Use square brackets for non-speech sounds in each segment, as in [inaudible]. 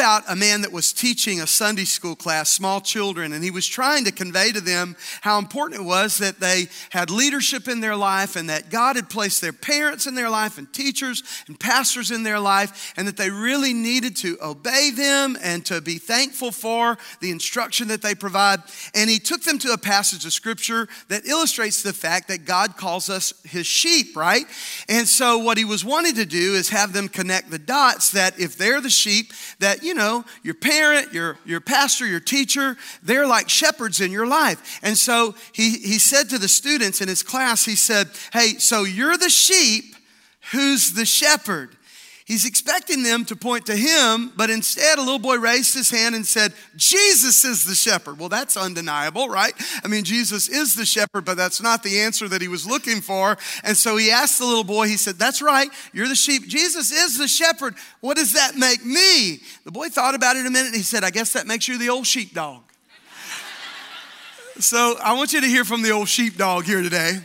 about a man that was teaching a Sunday school class, small children, and he was trying to convey to them how important it was that they had leadership in their life and that God had placed their parents in their life and teachers and pastors in their life, and that they really needed to obey them and to be thankful for the instruction that they provide. And he took them to a passage of scripture that illustrates the fact that God calls us his sheep, right? And so what he was wanting to do is have them connect the dots that if they're the sheep, that, you know, your parent, your, your pastor, your teacher, they're like shepherds in your life. And so he, he said to the students in his class, he said, Hey, so you're the sheep, who's the shepherd? He's expecting them to point to him, but instead, a little boy raised his hand and said, Jesus is the shepherd. Well, that's undeniable, right? I mean, Jesus is the shepherd, but that's not the answer that he was looking for. And so he asked the little boy, he said, That's right, you're the sheep. Jesus is the shepherd. What does that make me? The boy thought about it a minute and he said, I guess that makes you the old sheepdog. [laughs] so I want you to hear from the old sheepdog here today.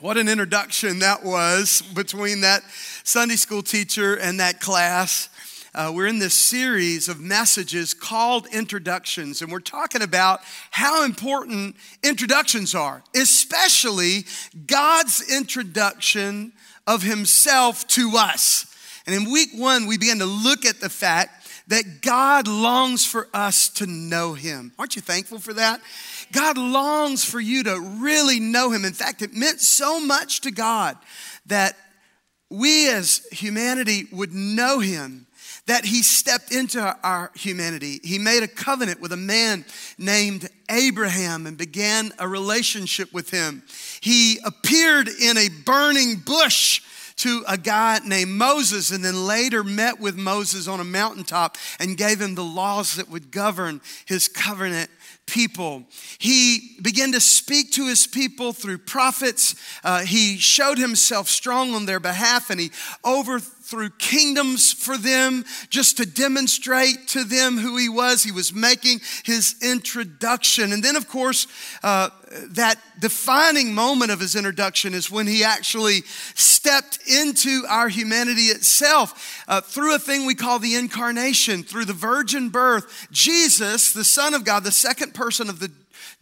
What an introduction that was between that Sunday school teacher and that class. Uh, we're in this series of messages called introductions, and we're talking about how important introductions are, especially God's introduction of Himself to us. And in week one, we began to look at the fact that God longs for us to know Him. Aren't you thankful for that? God longs for you to really know Him. In fact, it meant so much to God that we as humanity would know Him that he stepped into our humanity. He made a covenant with a man named Abraham and began a relationship with him. He appeared in a burning bush to a guy named Moses and then later met with Moses on a mountaintop and gave him the laws that would govern his covenant people. He began to speak to his people through prophets. Uh, he showed himself strong on their behalf and he overthrew kingdoms for them just to demonstrate to them who he was. He was making his introduction. And then, of course, uh, that defining moment of his introduction is when he actually stepped into our humanity itself uh, through a thing we call the incarnation, through the virgin birth. Jesus, the Son of God, the second person of the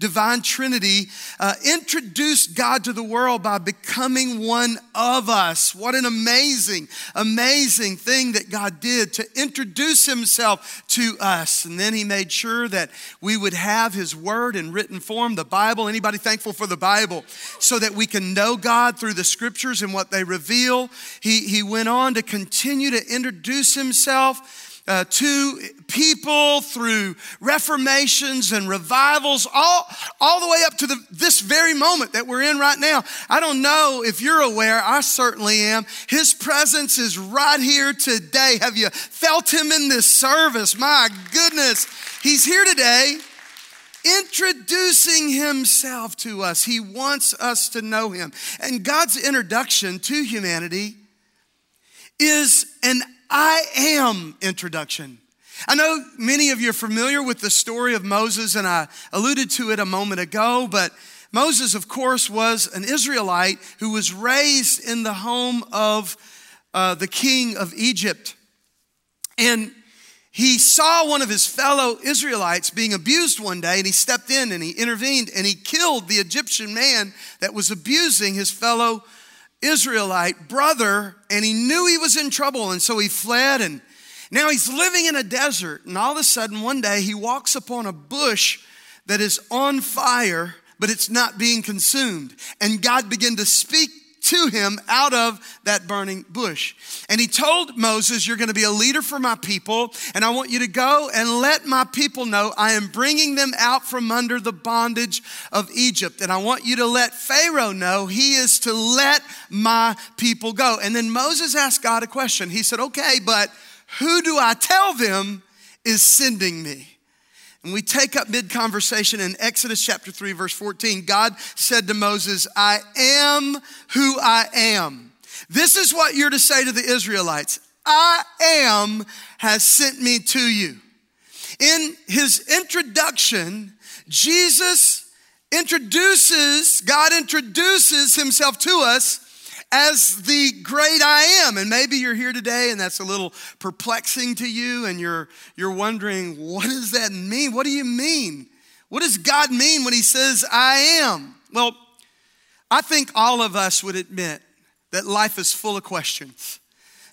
divine Trinity, uh, introduced God to the world by becoming one of us. What an amazing, amazing thing that God did to introduce himself to us. And then he made sure that we would have his word in written form, the Bible. Anybody thankful for the Bible? So that we can know God through the scriptures and what they reveal. He, he went on to continue to introduce himself uh, to people through reformations and revivals, all, all the way up to the, this very moment that we're in right now. I don't know if you're aware, I certainly am. His presence is right here today. Have you felt him in this service? My goodness, he's here today introducing himself to us. He wants us to know him. And God's introduction to humanity is an I am introduction. I know many of you are familiar with the story of Moses, and I alluded to it a moment ago, but Moses, of course, was an Israelite who was raised in the home of uh, the king of Egypt. And he saw one of his fellow Israelites being abused one day, and he stepped in and he intervened and he killed the Egyptian man that was abusing his fellow Israelite brother, and he knew he was in trouble, and so he fled. And now he's living in a desert, and all of a sudden, one day, he walks upon a bush that is on fire, but it's not being consumed. And God began to speak to him out of that burning bush. And he told Moses, You're going to be a leader for my people, and I want you to go and let my people know I am bringing them out from under the bondage of Egypt. And I want you to let Pharaoh know he is to let my people go. And then Moses asked God a question. He said, Okay, but who do I tell them is sending me? We take up mid conversation in Exodus chapter 3, verse 14. God said to Moses, I am who I am. This is what you're to say to the Israelites I am has sent me to you. In his introduction, Jesus introduces, God introduces himself to us as the great I am. And maybe you're here today and that's a little perplexing to you and you're, you're wondering, what does that mean? What do you mean? What does God mean when he says I am? Well, I think all of us would admit that life is full of questions.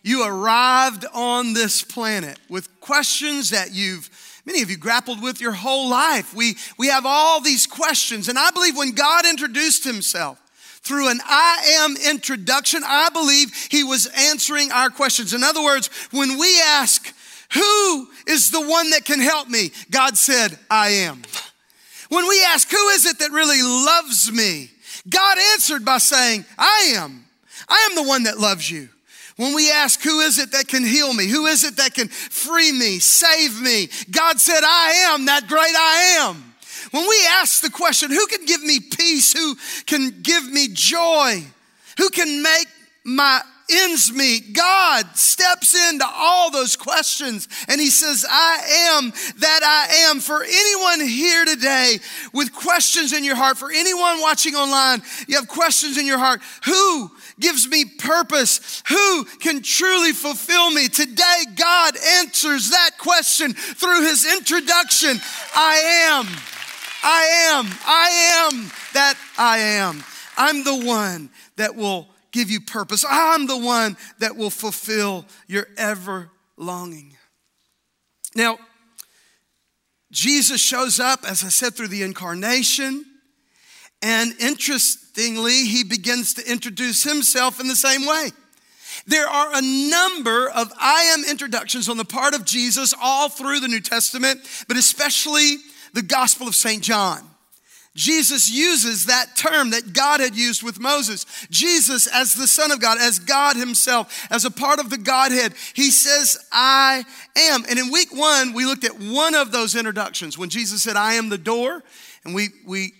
You arrived on this planet with questions that you've many of you grappled with your whole life. We, we have all these questions. And I believe when God introduced himself through an I am introduction, I believe he was answering our questions. In other words, when we ask, who is the one that can help me? God said, I am. When we ask, who is it that really loves me? God answered by saying, I am. I am the one that loves you. When we ask, who is it that can heal me? Who is it that can free me, save me? God said, I am that great I am. When we ask the question, who can give me peace? Who can give me joy? Who can make my ends meet? God steps into all those questions and he says, I am that I am. For anyone here today with questions in your heart, for anyone watching online, you have questions in your heart, who gives me purpose? Who can truly fulfill me? Today, God answers that question through his introduction I am, I am, I am that I am. I'm the one that will give you purpose. I'm the one that will fulfill your ever longing. Now, Jesus shows up, as I said, through the incarnation. And interestingly, he begins to introduce himself in the same way. There are a number of I am introductions on the part of Jesus all through the New Testament, but especially the Gospel of St. John. Jesus uses that term that God had used with Moses. Jesus, as the Son of God, as God Himself, as a part of the Godhead, He says, I am. And in week one, we looked at one of those introductions when Jesus said, I am the door. And we, we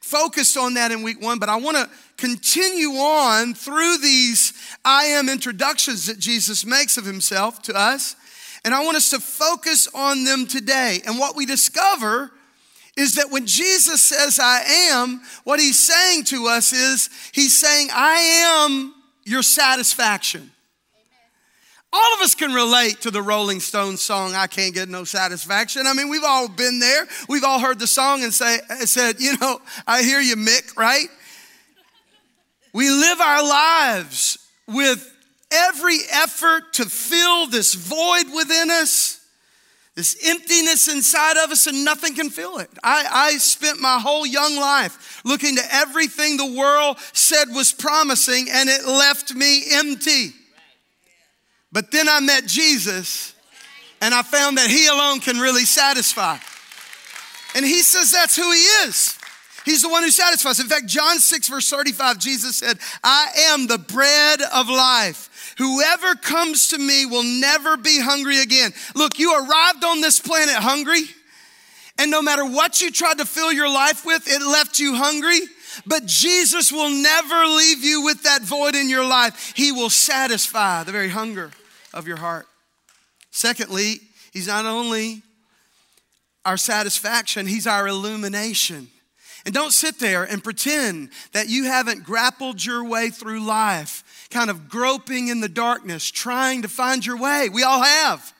focused on that in week one, but I want to continue on through these I am introductions that Jesus makes of himself to us. And I want us to focus on them today. And what we discover is that when Jesus says, I am, what he's saying to us is, he's saying, I am your satisfaction. All of us can relate to the Rolling Stones song, I Can't Get No Satisfaction. I mean, we've all been there. We've all heard the song and say, said, you know, I hear you, Mick, right? We live our lives with every effort to fill this void within us, this emptiness inside of us, and nothing can fill it. I, I spent my whole young life looking to everything the world said was promising, and it left me empty. But then I met Jesus and I found that He alone can really satisfy. And He says that's who He is. He's the one who satisfies. In fact, John 6, verse 35, Jesus said, I am the bread of life. Whoever comes to me will never be hungry again. Look, you arrived on this planet hungry, and no matter what you tried to fill your life with, it left you hungry. But Jesus will never leave you with that void in your life. He will satisfy the very hunger of your heart. Secondly, He's not only our satisfaction, He's our illumination. And don't sit there and pretend that you haven't grappled your way through life, kind of groping in the darkness, trying to find your way. We all have.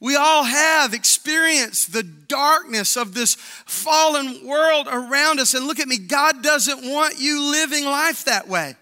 We all have experienced the darkness of this fallen world around us. And look at me, God doesn't want you living life that way.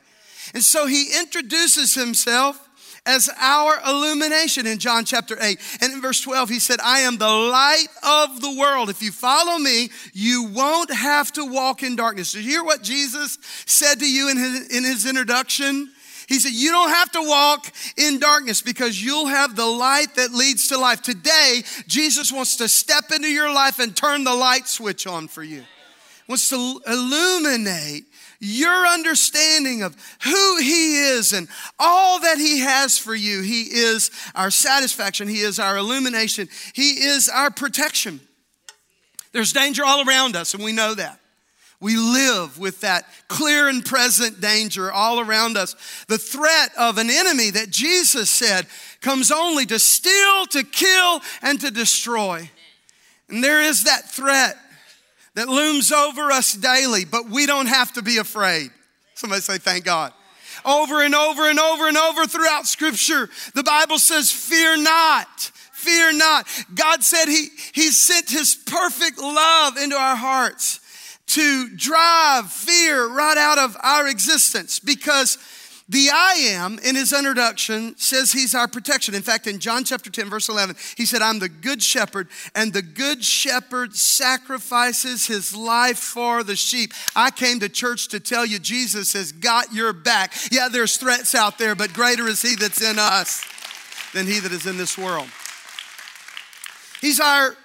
And so he introduces himself as our illumination in John chapter 8. And in verse 12, he said, I am the light of the world. If you follow me, you won't have to walk in darkness. Did you hear what Jesus said to you in his, in his introduction? He said, You don't have to walk in darkness because you'll have the light that leads to life. Today, Jesus wants to step into your life and turn the light switch on for you. Wants to illuminate your understanding of who He is and all that He has for you. He is our satisfaction, He is our illumination, He is our protection. There's danger all around us, and we know that. We live with that clear and present danger all around us. The threat of an enemy that Jesus said comes only to steal, to kill, and to destroy. And there is that threat that looms over us daily, but we don't have to be afraid. Somebody say, Thank God. Over and over and over and over throughout Scripture, the Bible says, Fear not. Fear not. God said he, he sent His perfect love into our hearts to drive fear right out of our existence because the I am in his introduction says he's our protection. In fact, in John chapter 10, verse 11, he said, I'm the good shepherd, and the good shepherd sacrifices his life for the sheep. I came to church to tell you Jesus has got your back. Yeah, there's threats out there, but greater is he that's in us than he that is in this world. He's our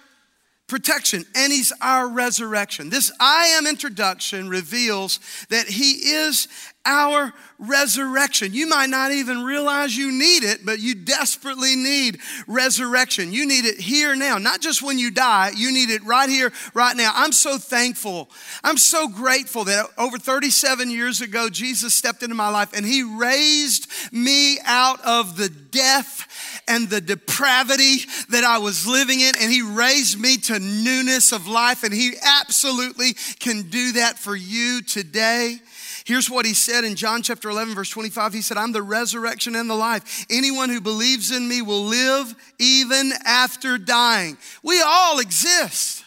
protection and he's our resurrection. This I am introduction reveals that he is our resurrection. You might not even realize you need it, but you desperately need resurrection. You need it here now, not just when you die, you need it right here, right now. I'm so thankful. I'm so grateful that over 37 years ago, Jesus stepped into my life and he raised me out of the death and the depravity that I was living in, and He raised me to newness of life, and He absolutely can do that for you today. Here's what he said in John chapter 11, verse 25. He said, I'm the resurrection and the life. Anyone who believes in me will live even after dying. We all exist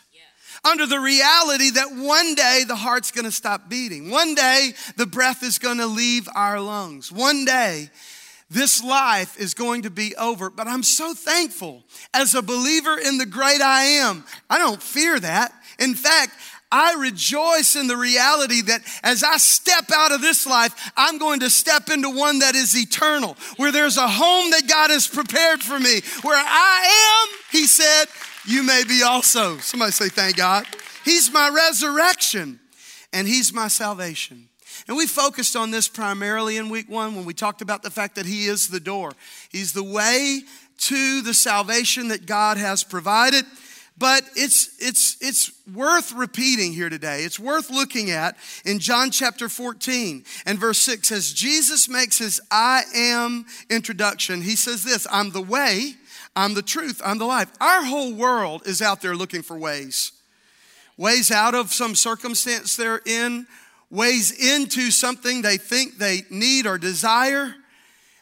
under the reality that one day the heart's gonna stop beating. One day the breath is gonna leave our lungs. One day this life is going to be over. But I'm so thankful as a believer in the great I am. I don't fear that. In fact, I rejoice in the reality that as I step out of this life, I'm going to step into one that is eternal, where there's a home that God has prepared for me. Where I am, He said, you may be also. Somebody say, Thank God. He's my resurrection and He's my salvation. And we focused on this primarily in week one when we talked about the fact that He is the door. He's the way to the salvation that God has provided. But it's, it's, it's worth repeating here today. It's worth looking at in John chapter 14 and verse 6 as Jesus makes his I am introduction. He says this I'm the way, I'm the truth, I'm the life. Our whole world is out there looking for ways. Ways out of some circumstance they're in, ways into something they think they need or desire.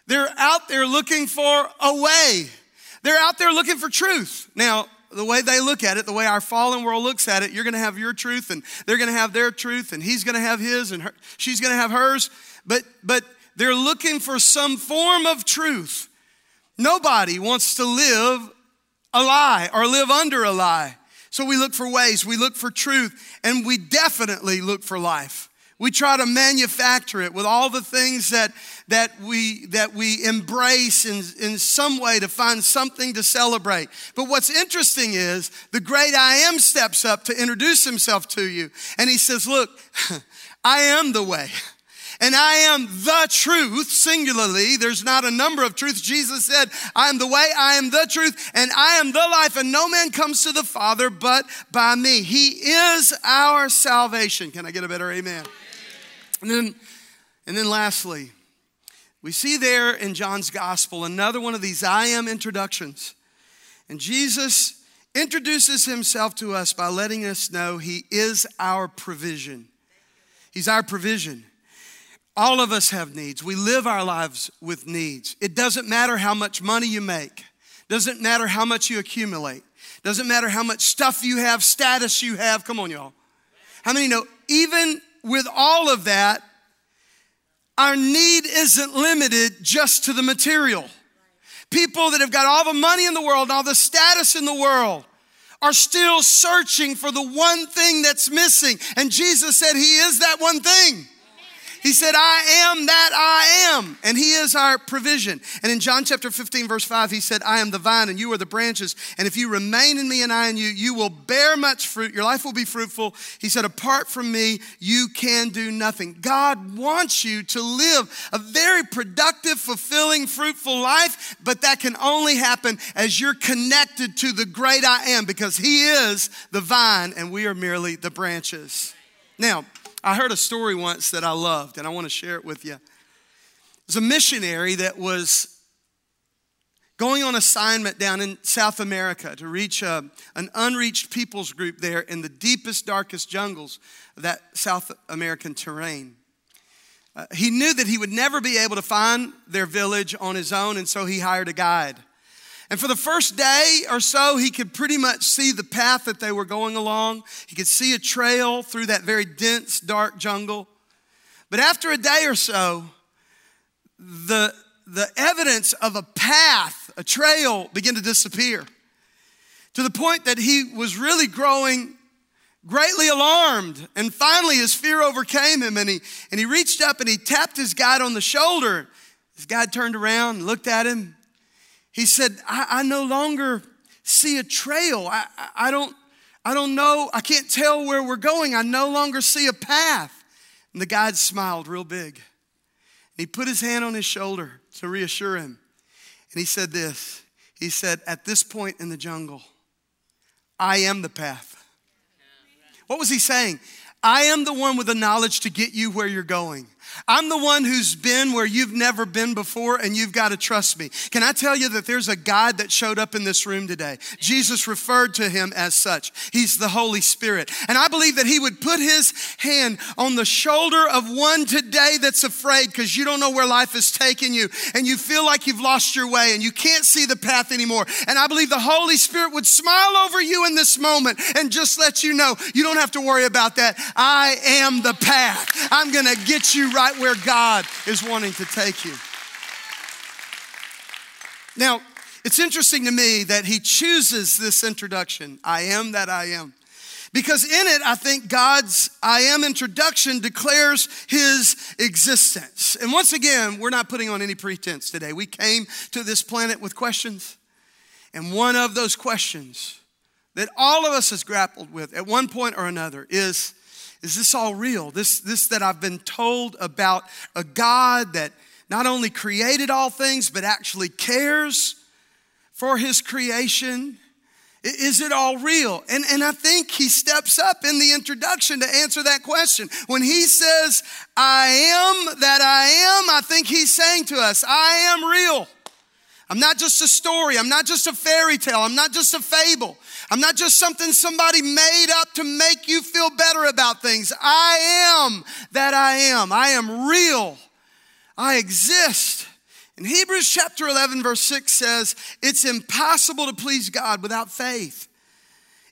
They're out there looking for a way. They're out there looking for truth. Now, the way they look at it, the way our fallen world looks at it, you're going to have your truth and they're going to have their truth and he's going to have his and her, she's going to have hers. But, but they're looking for some form of truth. Nobody wants to live a lie or live under a lie. So we look for ways, we look for truth, and we definitely look for life. We try to manufacture it with all the things that, that, we, that we embrace in, in some way to find something to celebrate. But what's interesting is the great I am steps up to introduce himself to you. And he says, Look, [laughs] I am the way. And I am the truth, singularly. There's not a number of truths. Jesus said, I am the way, I am the truth, and I am the life, and no man comes to the Father but by me. He is our salvation. Can I get a better amen? And then, and then lastly, we see there in John's gospel another one of these I am introductions. And Jesus introduces himself to us by letting us know he is our provision. He's our provision. All of us have needs. We live our lives with needs. It doesn't matter how much money you make. Doesn't matter how much you accumulate. Doesn't matter how much stuff you have, status you have. Come on, y'all. How many know even with all of that, our need isn't limited just to the material. People that have got all the money in the world all the status in the world are still searching for the one thing that's missing. And Jesus said, He is that one thing. He said, I am that I am. And He is our provision. And in John chapter 15, verse 5, He said, I am the vine and you are the branches. And if you remain in me and I in you, you will bear much fruit. Your life will be fruitful. He said, Apart from me, you can do nothing. God wants you to live a very productive, fulfilling, fruitful life, but that can only happen as you're connected to the great I am because He is the vine and we are merely the branches. Now, I heard a story once that I loved, and I want to share it with you. There's a missionary that was going on assignment down in South America to reach a, an unreached peoples group there in the deepest, darkest jungles of that South American terrain. Uh, he knew that he would never be able to find their village on his own, and so he hired a guide. And for the first day or so, he could pretty much see the path that they were going along. He could see a trail through that very dense, dark jungle. But after a day or so, the, the evidence of a path, a trail, began to disappear to the point that he was really growing greatly alarmed. And finally, his fear overcame him, and he, and he reached up and he tapped his guide on the shoulder. His guide turned around and looked at him. He said, I, I no longer see a trail. I, I, don't, I don't know. I can't tell where we're going. I no longer see a path. And the guide smiled real big. And he put his hand on his shoulder to reassure him. And he said this He said, At this point in the jungle, I am the path. What was he saying? I am the one with the knowledge to get you where you're going. I'm the one who's been where you've never been before, and you've got to trust me. Can I tell you that there's a God that showed up in this room today? Jesus referred to him as such. He's the Holy Spirit. And I believe that he would put his hand on the shoulder of one today that's afraid because you don't know where life is taking you, and you feel like you've lost your way and you can't see the path anymore. And I believe the Holy Spirit would smile over you in this moment and just let you know you don't have to worry about that. I am the path. I'm going to get you right where God is wanting to take you. Now, it's interesting to me that he chooses this introduction I am that I am. Because in it, I think God's I am introduction declares his existence. And once again, we're not putting on any pretense today. We came to this planet with questions. And one of those questions that all of us has grappled with at one point or another is is this all real? This, this that I've been told about a God that not only created all things, but actually cares for his creation. Is it all real? And, and I think he steps up in the introduction to answer that question. When he says, I am that I am, I think he's saying to us, I am real. I'm not just a story. I'm not just a fairy tale. I'm not just a fable. I'm not just something somebody made up to make you feel better about things. I am that I am. I am real. I exist. In Hebrews chapter 11, verse 6 says, It's impossible to please God without faith.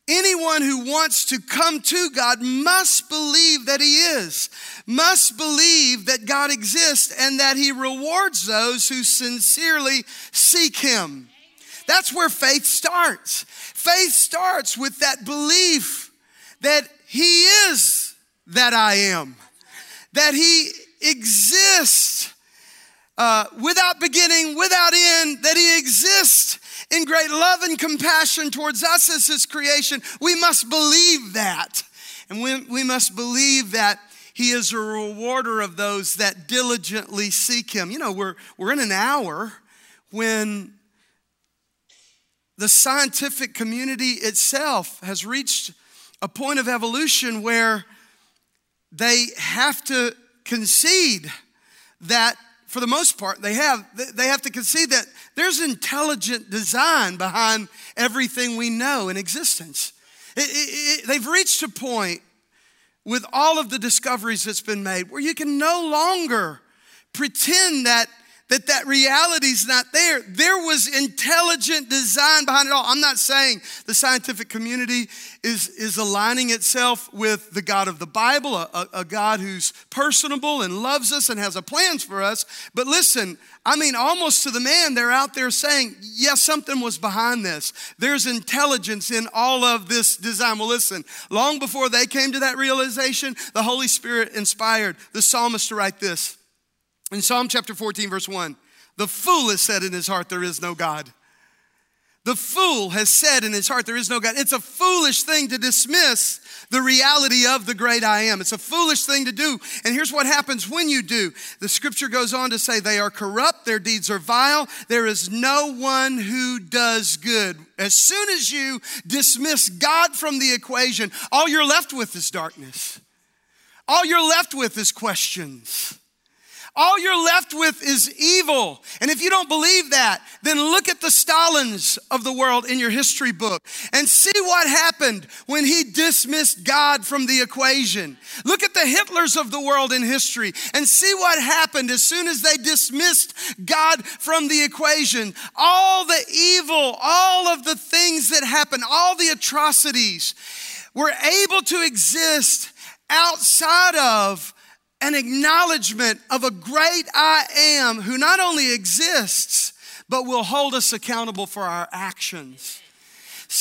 Anyone who wants to come to God must believe that He is, must believe that God exists, and that He rewards those who sincerely seek Him. That's where faith starts. Faith starts with that belief that He is that I am, that He exists uh, without beginning, without end, that He exists in great love and compassion towards us as His creation. We must believe that. And we, we must believe that He is a rewarder of those that diligently seek Him. You know, we're, we're in an hour when the scientific community itself has reached a point of evolution where they have to concede that for the most part they have they have to concede that there's intelligent design behind everything we know in existence. It, it, it, they've reached a point with all of the discoveries that's been made where you can no longer pretend that that that reality's not there. There was intelligent design behind it all. I'm not saying the scientific community is, is aligning itself with the God of the Bible, a, a God who's personable and loves us and has a plans for us. But listen, I mean, almost to the man, they're out there saying, yes, something was behind this. There's intelligence in all of this design. Well, listen, long before they came to that realization, the Holy Spirit inspired the psalmist to write this. In Psalm chapter 14, verse 1, the fool has said in his heart, There is no God. The fool has said in his heart, There is no God. It's a foolish thing to dismiss the reality of the great I am. It's a foolish thing to do. And here's what happens when you do. The scripture goes on to say, They are corrupt, their deeds are vile, there is no one who does good. As soon as you dismiss God from the equation, all you're left with is darkness. All you're left with is questions. All you're left with is evil. And if you don't believe that, then look at the Stalins of the world in your history book and see what happened when he dismissed God from the equation. Look at the Hitlers of the world in history and see what happened as soon as they dismissed God from the equation. All the evil, all of the things that happened, all the atrocities were able to exist outside of an acknowledgement of a great I am who not only exists, but will hold us accountable for our actions.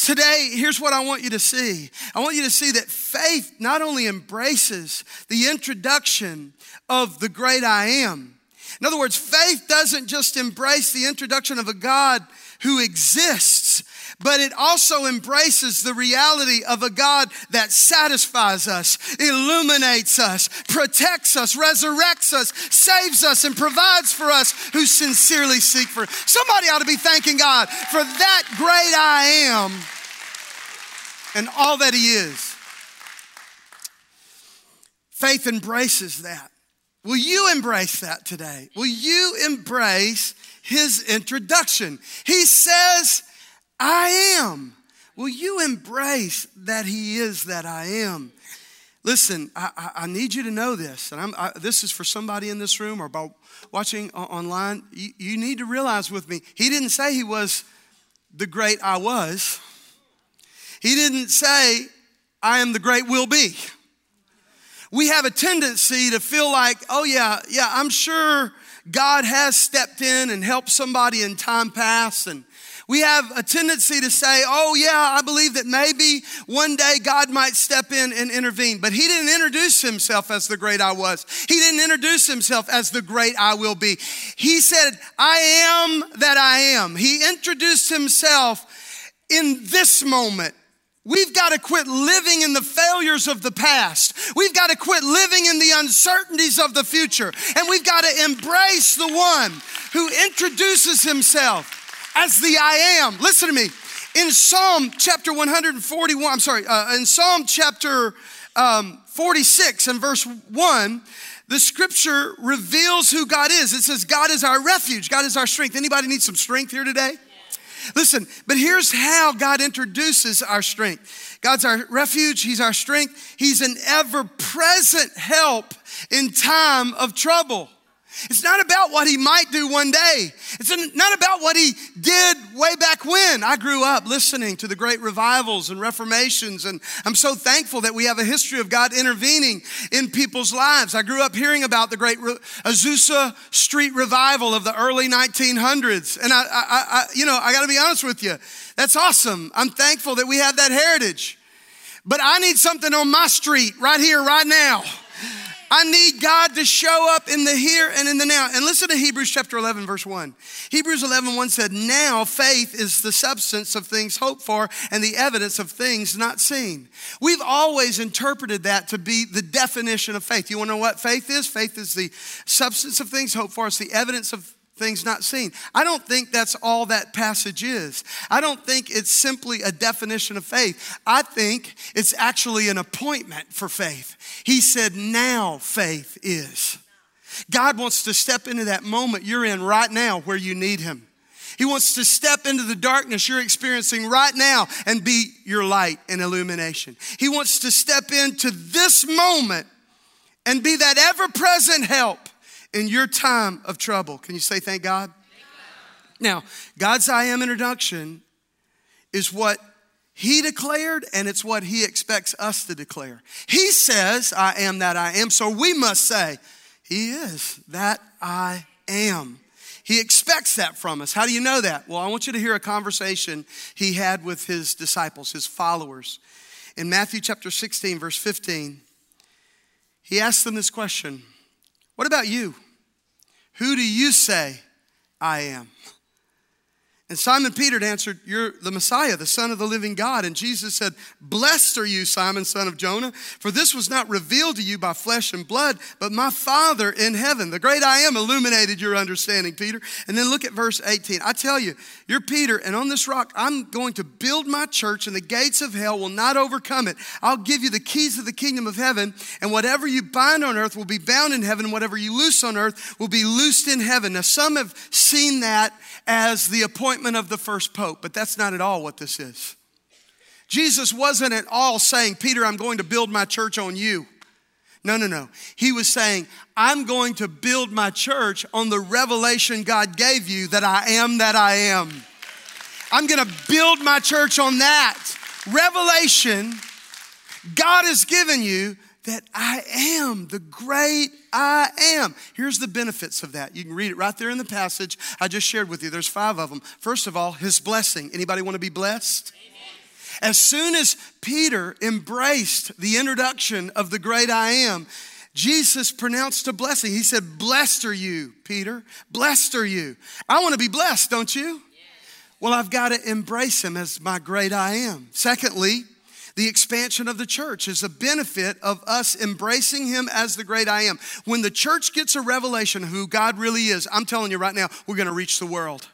Today, here's what I want you to see. I want you to see that faith not only embraces the introduction of the great I am. In other words, faith doesn't just embrace the introduction of a God who exists, but it also embraces the reality of a God that satisfies us, illuminates us, protects us, resurrects us, saves us, and provides for us who sincerely seek for. Somebody ought to be thanking God for that great I am and all that He is. Faith embraces that. Will you embrace that today? Will you embrace his introduction? He says, I am. Will you embrace that He is that I am? Listen, I, I, I need you to know this, and I, this is for somebody in this room or about watching online. You, you need to realize with me, He didn't say He was the great I was. He didn't say, I am the great will be. We have a tendency to feel like, oh, yeah, yeah, I'm sure God has stepped in and helped somebody in time past, and we have a tendency to say, oh, yeah, I believe that maybe one day God might step in and intervene. But he didn't introduce himself as the great I was. He didn't introduce himself as the great I will be. He said, I am that I am. He introduced himself in this moment. We've got to quit living in the failures of the past. We've got to quit living in the uncertainties of the future. And we've got to embrace the one who introduces himself as the I am. Listen to me. In Psalm chapter 141, I'm sorry, uh, in Psalm chapter um, 46 and verse 1, the scripture reveals who God is. It says, God is our refuge, God is our strength. Anybody need some strength here today? Listen, but here's how God introduces our strength. God's our refuge, He's our strength, He's an ever present help in time of trouble. It's not about what he might do one day. It's not about what he did way back when. I grew up listening to the great revivals and reformations, and I'm so thankful that we have a history of God intervening in people's lives. I grew up hearing about the great Azusa Street revival of the early 1900s, and I, I, I you know, I got to be honest with you. That's awesome. I'm thankful that we have that heritage. But I need something on my street right here, right now. I need God to show up in the here and in the now. And listen to Hebrews chapter 11, verse 1. Hebrews 11, 1 said, Now faith is the substance of things hoped for and the evidence of things not seen. We've always interpreted that to be the definition of faith. You want to know what faith is? Faith is the substance of things hoped for, it's the evidence of things not seen. I don't think that's all that passage is. I don't think it's simply a definition of faith. I think it's actually an appointment for faith. He said, now faith is. God wants to step into that moment you're in right now where you need Him. He wants to step into the darkness you're experiencing right now and be your light and illumination. He wants to step into this moment and be that ever present help in your time of trouble. Can you say thank God? Now, God's I am introduction is what he declared, and it's what he expects us to declare. He says, I am that I am, so we must say, He is that I am. He expects that from us. How do you know that? Well, I want you to hear a conversation he had with his disciples, his followers. In Matthew chapter 16, verse 15, he asked them this question What about you? Who do you say I am? And Simon Peter answered, You're the Messiah, the Son of the living God. And Jesus said, Blessed are you, Simon, son of Jonah, for this was not revealed to you by flesh and blood, but my Father in heaven. The great I am illuminated your understanding, Peter. And then look at verse 18. I tell you, you're Peter, and on this rock I'm going to build my church, and the gates of hell will not overcome it. I'll give you the keys of the kingdom of heaven, and whatever you bind on earth will be bound in heaven, and whatever you loose on earth will be loosed in heaven. Now, some have seen that as the appointment of the first pope, but that's not at all what this is. Jesus wasn't at all saying, Peter, I'm going to build my church on you. No, no, no. He was saying, I'm going to build my church on the revelation God gave you that I am that I am. I'm going to build my church on that revelation God has given you that I am the great I am. Here's the benefits of that. You can read it right there in the passage I just shared with you. There's five of them. First of all, his blessing. Anybody want to be blessed? Amen. As soon as Peter embraced the introduction of the great I am, Jesus pronounced a blessing. He said, Blessed are you, Peter. Blessed are you. I want to be blessed, don't you? Well, I've got to embrace him as my great I am. Secondly, the expansion of the church is a benefit of us embracing Him as the great I am. When the church gets a revelation who God really is, I'm telling you right now, we're going to reach the world.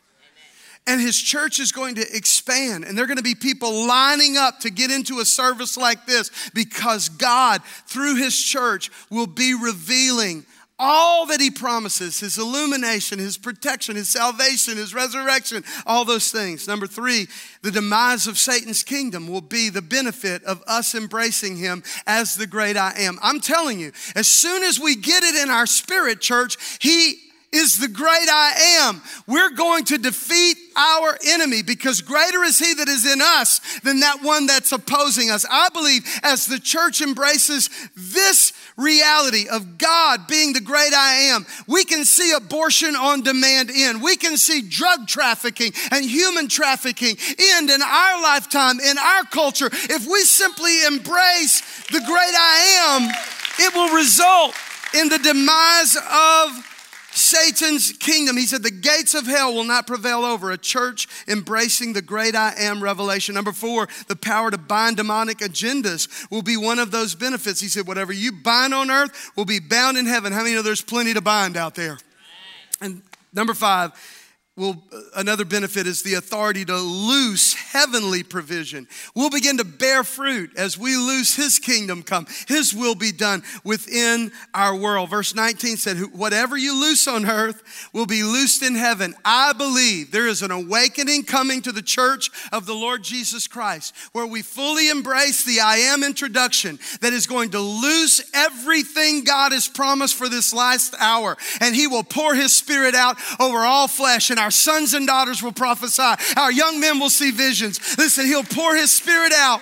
And his church is going to expand, and there are going to be people lining up to get into a service like this because God, through his church, will be revealing all that he promises his illumination, his protection, his salvation, his resurrection, all those things. Number three, the demise of Satan's kingdom will be the benefit of us embracing him as the great I am. I'm telling you, as soon as we get it in our spirit, church, he is the great I am. We're going to defeat our enemy because greater is he that is in us than that one that's opposing us. I believe as the church embraces this reality of God being the great I am, we can see abortion on demand end. We can see drug trafficking and human trafficking end in our lifetime, in our culture. If we simply embrace the great I am, it will result in the demise of Satan's kingdom. He said, The gates of hell will not prevail over a church embracing the great I am revelation. Number four, the power to bind demonic agendas will be one of those benefits. He said, Whatever you bind on earth will be bound in heaven. How many know there's plenty to bind out there? And number five, will another benefit is the authority to loose heavenly provision. We'll begin to bear fruit as we loose his kingdom come. His will be done within our world. Verse 19 said, whatever you loose on earth will be loosed in heaven. I believe there is an awakening coming to the church of the Lord Jesus Christ where we fully embrace the I am introduction that is going to loose everything God has promised for this last hour. And he will pour his spirit out over all flesh and our our sons and daughters will prophesy. Our young men will see visions. Listen, He'll pour His Spirit out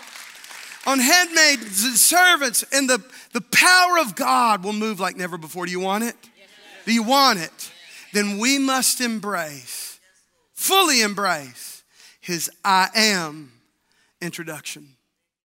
on handmaids and servants, and the, the power of God will move like never before. Do you want it? Do you want it? Then we must embrace, fully embrace His I am introduction.